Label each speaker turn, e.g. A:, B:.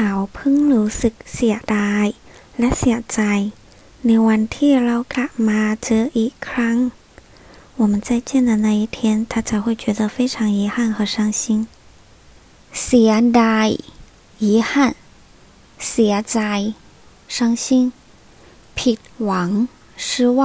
A: เขาเพิ่งรู้สึกเสียดาย และเสียใจ ในวันที่เรากลับมาเจออีกครั้ง我们再见的那一天，他才会觉得非常遗憾和伤心。เสียดาย遗憾เสียใจ伤心ผิดหวัง失望